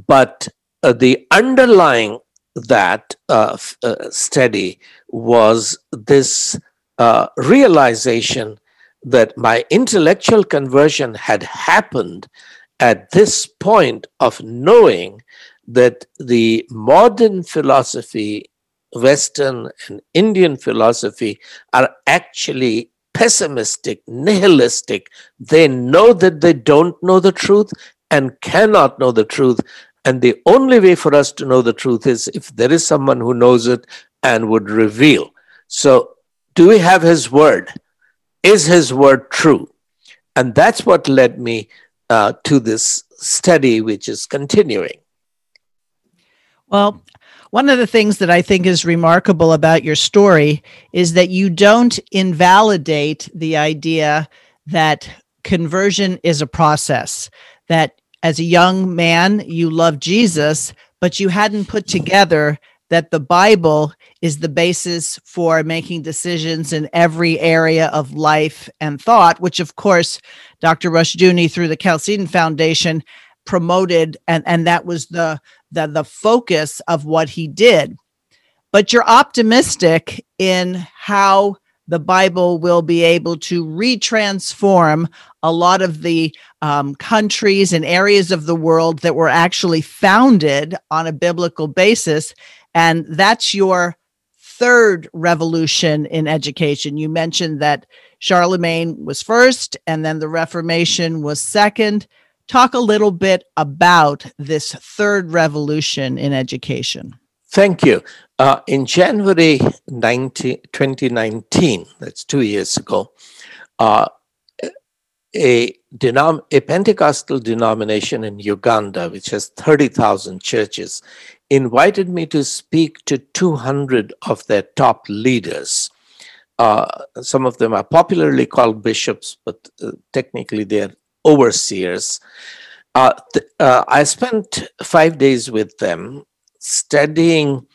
But uh, the underlying that uh, uh study was this uh, realization that my intellectual conversion had happened at this point of knowing that the modern philosophy Western and Indian philosophy are actually pessimistic, nihilistic. They know that they don't know the truth and cannot know the truth. And the only way for us to know the truth is if there is someone who knows it and would reveal. So, do we have his word? Is his word true? And that's what led me uh, to this study, which is continuing.
Well, one of the things that I think is remarkable about your story is that you don't invalidate the idea that conversion is a process, that as a young man, you love Jesus, but you hadn't put together that the Bible is the basis for making decisions in every area of life and thought, which, of course, Dr. Rushdoony through the Chalcedon Foundation promoted, and, and that was the the the focus of what he did but you're optimistic in how the Bible will be able to retransform a lot of the um, countries and areas of the world that were actually founded on a biblical basis. And that's your third revolution in education. You mentioned that Charlemagne was first, and then the Reformation was second talk a little bit about this third revolution in education.
Thank you. Uh, in January 19, 2019, that's two years ago, uh, a, denom- a Pentecostal denomination in Uganda, which has 30,000 churches, invited me to speak to 200 of their top leaders. Uh, some of them are popularly called bishops, but uh, technically they're overseers. Uh, th- uh, I spent five days with them studying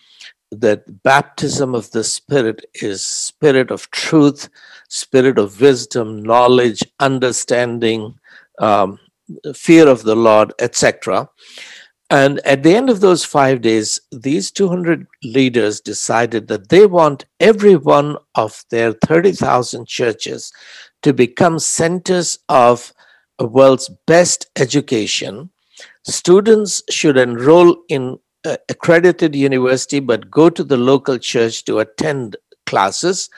that baptism of the Spirit is spirit of truth, spirit of wisdom, knowledge, understanding, um, fear of the Lord, etc. And at the end of those five days, these 200 leaders decided that they want every one of their 30,000 churches to become centers of the world's best education. Students should enroll in accredited university, but go to the local church to attend classes.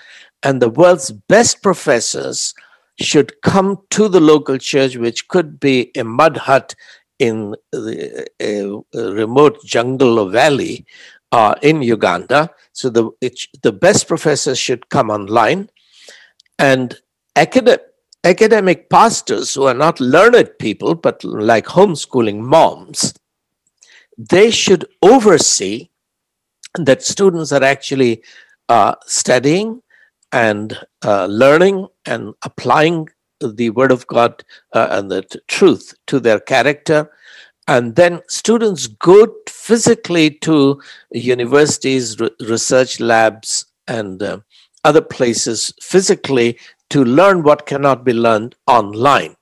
And the world's best professors should come to the local church, which could be a mud hut in the, a, a remote jungle or valley uh, in Uganda. So the it, the best professors should come online, and academic academic pastors who are not learned people but like homeschooling moms, they should oversee that students are actually uh, studying and uh, learning and applying the word of God uh, and the t- truth to their character. And then students go physically to universities, re- research labs, and uh, other places physically to learn what cannot be learned online.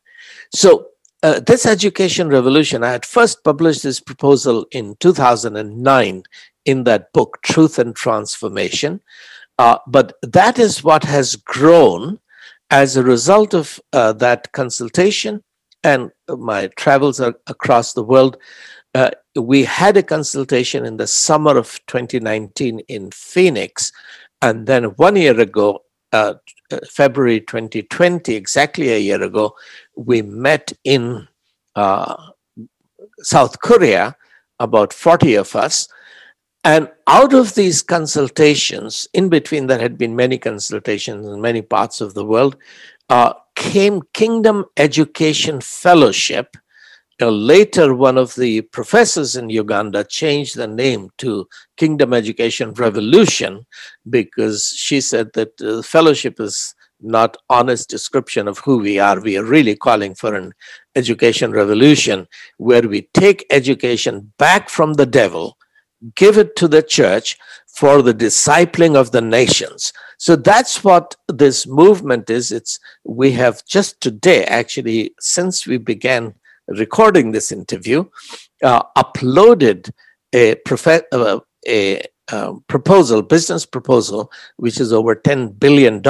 So, uh, this education revolution, I had first published this proposal in 2009 in that book, Truth and Transformation. Uh, but that is what has grown as a result of uh, that consultation and my travels across the world, uh, we had a consultation in the summer of 2019 in Phoenix. And then one year ago, uh, February 2020, exactly a year ago, we met in uh, South Korea, about 40 of us, and out of these consultations, in between there had been many consultations in many parts of the world, uh, came Kingdom Education Fellowship. Uh, later, one of the professors in Uganda changed the name to Kingdom Education Revolution because she said that the fellowship is not honest description of who we are. We are really calling for an education revolution where we take education back from the devil give it to the church for the discipling of the nations. So that's what this movement is. It's we have just today, actually, since we began recording this interview, uh, uploaded a, prof- uh, a uh, proposal, business proposal, which is over $10 billion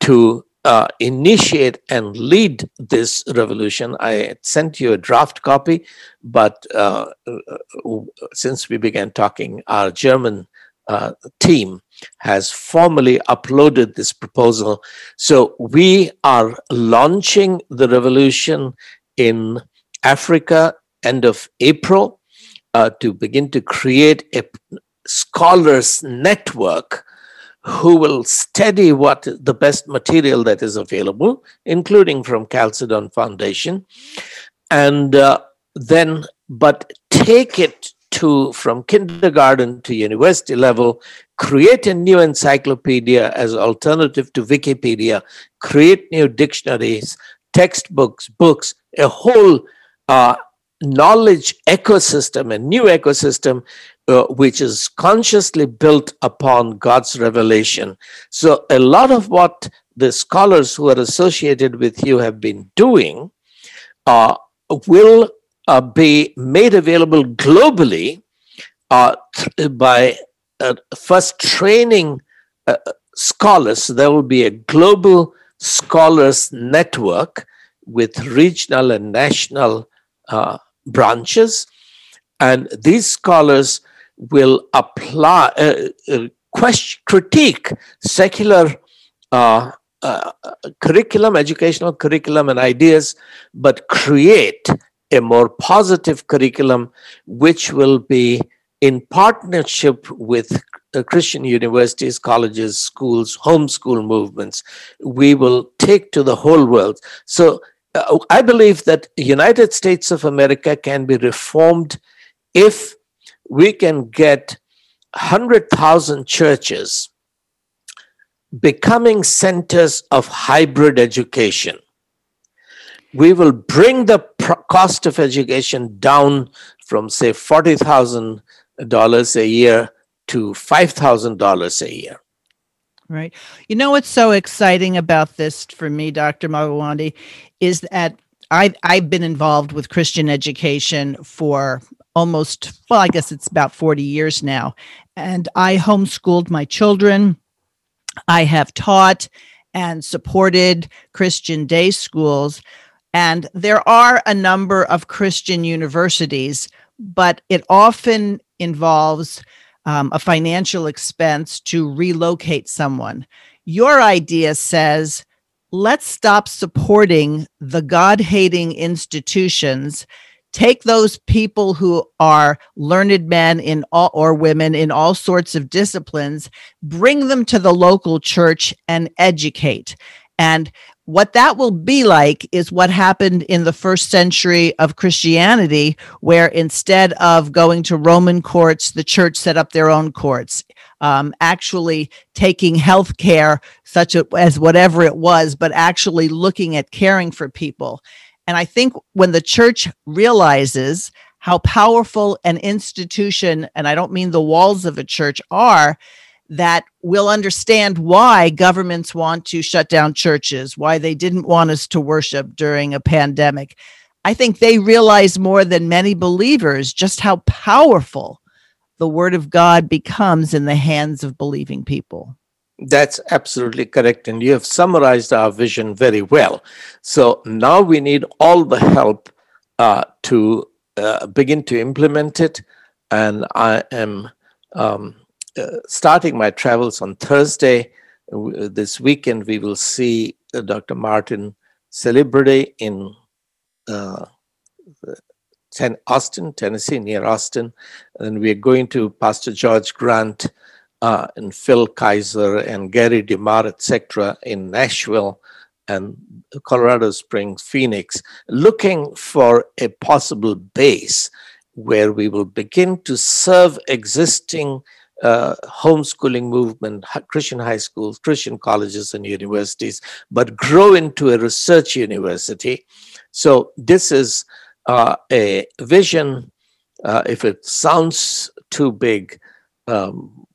to uh, initiate and lead this revolution. I sent you a draft copy, but uh, uh, since we began talking, our German uh, team has formally uploaded this proposal. So we are launching the revolution in Africa end of April uh, to begin to create a scholars network who will study what the best material that is available, including from Chalcedon Foundation, and uh, then but take it to from kindergarten to university level, create a new encyclopedia as alternative to Wikipedia, create new dictionaries, textbooks, books, a whole uh, knowledge ecosystem, a new ecosystem uh, which is consciously built upon God's revelation. So, a lot of what the scholars who are associated with you have been doing uh, will uh, be made available globally uh, th- by uh, first training uh, scholars. There will be a global scholars network with regional and national branches. And these scholars will apply, uh, uh, question, critique secular uh, uh, curriculum, educational curriculum, and ideas, but create a more positive curriculum which will be in partnership with Christian universities, colleges, schools, homeschool movements. We will take to the whole world. So uh, I believe that United States of America can be reformed if we can get 100,000 churches becoming centers of hybrid education. we will bring the cost of education down from, say, $40,000 a year to $5,000 a year.
Right. You know what's so exciting about this for me, Dr. Mangalwadi, is that I've, I've been involved with Christian education for almost, well, I guess it's about 40 years now. And I homeschooled my children. I have taught and supported Christian day schools. And there are a number of Christian universities, but it often involves um, a financial expense to relocate someone. Your idea says, let's stop supporting the God hating institutions. Take those people who are learned men in all or women in all sorts of disciplines, bring them to the local church and educate. And what that will be like is what happened in the first century of Christianity, where instead of going to Roman courts, the church set up their own courts, um, actually taking health care, such as whatever it was, but actually looking at caring for people. And I think when the church realizes how powerful an institution, and I don't mean the walls of a church, are, that we'll understand why governments want to shut down churches, why they didn't want us to worship during a pandemic. I think they realize more than many believers just how powerful the word of God becomes in the hands of believing people.
That's absolutely correct. And you have summarized our vision very well. So now we need all the help uh, to uh, begin to implement it. And I am um, starting my travels on Thursday. This weekend, we will see uh, Dr. Martin Selbrede in uh, ten, Austin, Tennessee, near Austin. And we're going to Pastor George Grant uh, and Phil Kayser and Gary DeMar, etc., in Nashville and Colorado Springs, Phoenix, looking for a possible base where we will begin to serve existing uh, homeschooling movement, Christian high schools, Christian colleges, and universities, but grow into a research university. So, this is uh, a vision. Uh, if it sounds too big, um,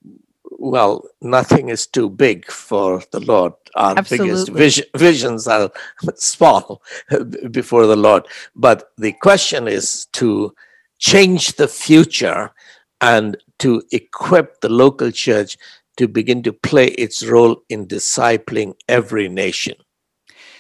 well, nothing is too big for the Lord. Our Absolutely. biggest vision, visions are small before the Lord. But the question is to change the future and to equip the local church to begin to play its role in discipling every nation.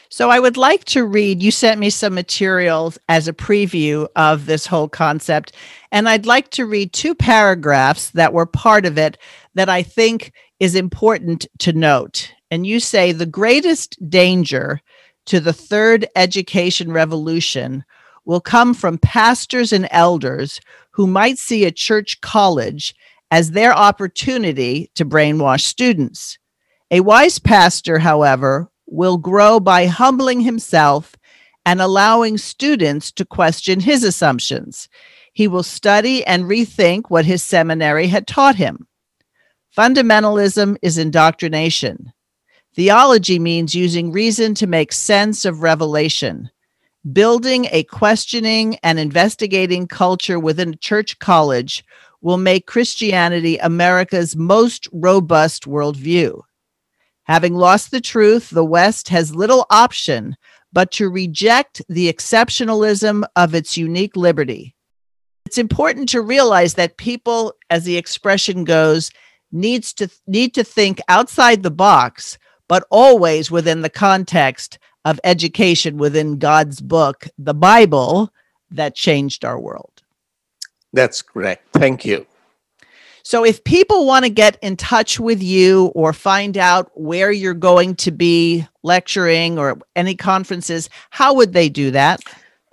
So I would like to read, you sent me some materials as a preview of this whole concept. And I'd like to read two paragraphs that were part of it that I think is important to note. And you say the greatest danger to the third education revolution will come from pastors and elders who might see a church college as their opportunity to brainwash students. A wise pastor, however, will grow by humbling himself and allowing students to question his assumptions. He will study and rethink what his seminary had taught him. Fundamentalism is indoctrination. Theology means using reason to make sense of revelation. Building a questioning and investigating culture within a church college will make Christianity America's most robust worldview. Having lost the truth, the West has little option but to reject the exceptionalism of its unique liberty. It's important to realize that people, as the expression goes, needs to need to think outside the box, but always within the context of education within God's book, the Bible, that changed our world.
That's correct. Thank you.
So, if people want to get in touch with you or find out where you're going to be lecturing or any conferences, how would they do that?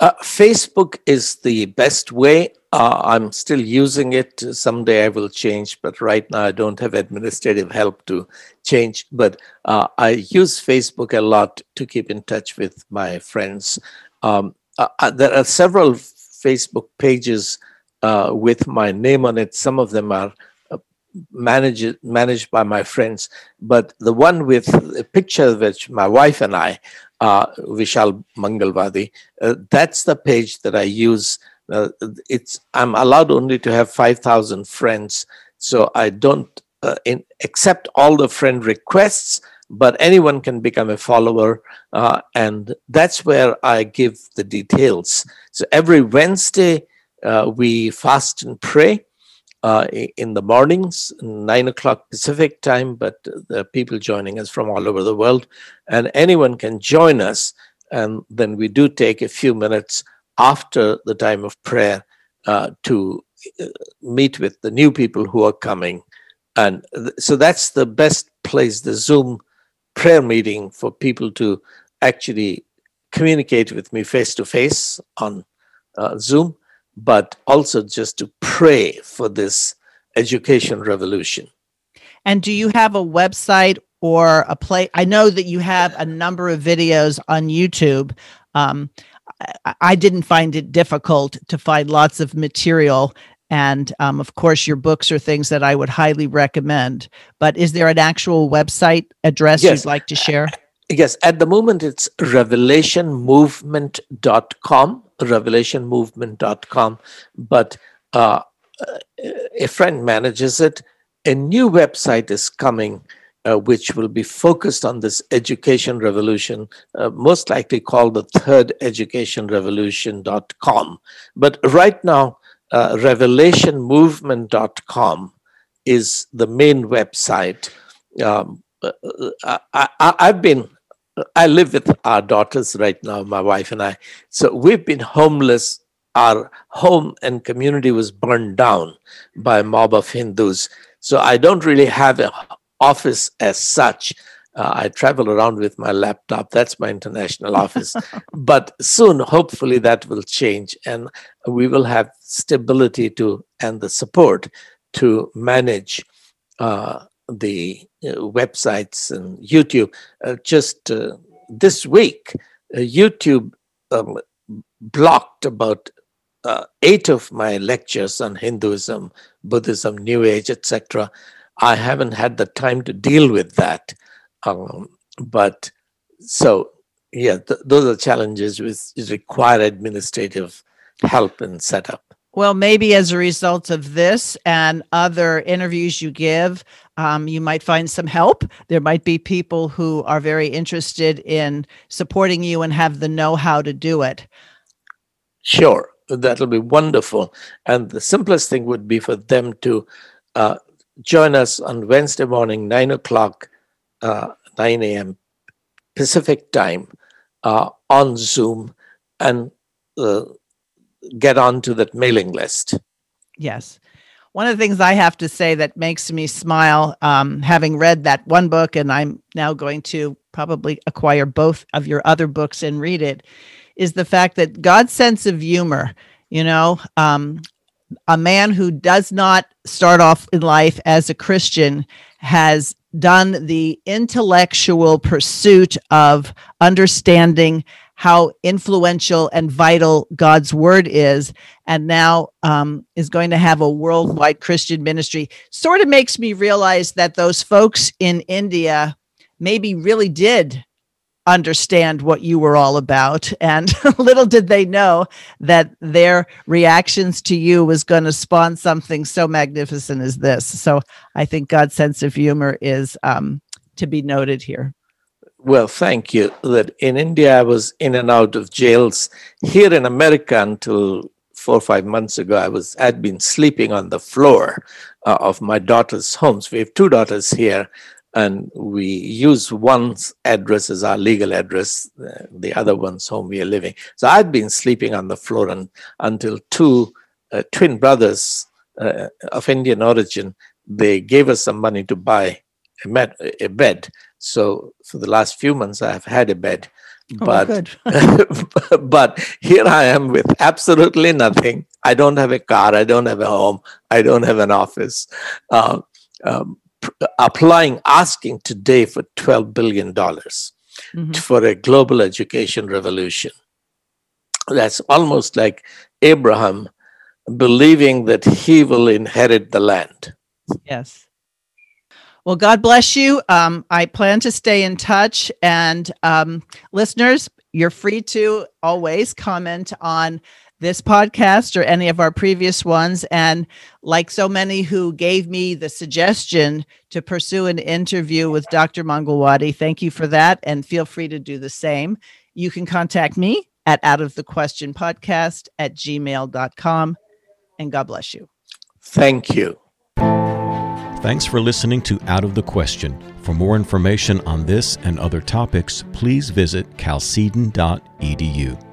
Uh, Facebook is the best way. Uh, I'm still using it. Someday I will change, but right now I don't have administrative help to change. But uh, I use Facebook a lot to keep in touch with my friends. Um, uh, uh, there are several Facebook pages uh, with my name on it. Some of them are uh, managed managed by my friends. But the one with a picture which my wife and I, Vishal Mangalwadi, that's the page that I use. Uh, it's I'm allowed only to have five thousand friends, so I don't uh, in, accept all the friend requests. But anyone can become a follower, uh, and that's where I give the details. So every Wednesday uh, we fast and pray uh, in the mornings, nine o'clock Pacific time, but the people joining us from all over the world, and anyone can join us. And then we do take a few minutes after the time of prayer uh, to uh, meet with the new people who are coming. And th- so that's the best place, the Zoom prayer meeting for people to actually communicate with me face to face on uh, Zoom but also just to pray for this education revolution.
And do you have a website or a play? I know that you have a number of videos on YouTube. Um, I, didn't find it difficult to find lots of material. And um, of course, your books are things that I would highly recommend. But is there an actual website address yes. you'd like to share?
Yes, at the moment it's revelationmovement.com revelationmovement.com, but uh, a friend manages it. A new website is coming, uh, which will be focused on this education revolution, uh, most likely called the third education revolution.com. But right now, uh, revelationmovement.com is the main website. Um, uh, uh, I, have been I live with our daughters right now, my wife and I. So we've been homeless. Our home and community was burned down by a mob of Hindus. So I don't really have an office as such. Uh, I travel around with my laptop. That's my international office. but soon, hopefully, that will change, and we will have stability to and the support to manage uh, the uh, websites and YouTube. Uh, just uh, this week, uh, YouTube um, blocked about uh, eight of my lectures on Hinduism, Buddhism, New Age, etc. I haven't had the time to deal with that. Um, but so, yeah, th- those are challenges which require administrative help and setup.
Well, maybe as a result of this and other interviews you give, um, you might find some help. There might be people who are very interested in supporting you and have the know how to do it.
Sure, that'll be wonderful. And the simplest thing would be for them to uh, join us on Wednesday morning, 9 o'clock, uh, 9 a.m. Pacific time uh, on Zoom and uh, get onto that mailing list.
Yes. One of the things I have to say that makes me smile, um, having read that one book, and I'm now going to probably acquire both of your other books and read it, is the fact that God's sense of humor, you know, um, a man who does not start off in life as a Christian has done the intellectual pursuit of understanding how influential and vital God's word is, and now um, is going to have a worldwide Christian ministry, sort of makes me realize that those folks in India maybe really did understand what you were all about. And little did they know that their reactions to you was going to spawn something so magnificent as this. So I think God's sense of humor is um, to be noted here.
Well, thank you. That in India, I was in and out of jails. Here in America, until four or five months ago, I was had been sleeping on the floor uh, of my daughter's homes. We have two daughters here, and we use one's address as our legal address, uh, the other one's home we are living. So I'd been sleeping on the floor and, until two uh, twin brothers uh, of Indian origin they gave us some money to buy a, med- a bed so for the last few months, I have had a bed, oh, but but here I am with absolutely nothing. I don't have a car. I don't have a home. I don't have an office. Uh, um, applying, asking today for twelve billion dollars mm-hmm. for a global education revolution. That's almost like Abraham believing that he will inherit the land
Yes. Well, God bless you. Um, I plan to stay in touch. And um, listeners, you're free to always comment on this podcast or any of our previous ones. And like so many who gave me the suggestion to pursue an interview with Dr. Mangalwadi, thank you for that. And feel free to do the same. You can contact me at out of the question podcast at gmail.com. And God bless you.
Thank you.
Thanks for listening to Out of the Question. For more information on this and other topics, please visit chalcedon.edu.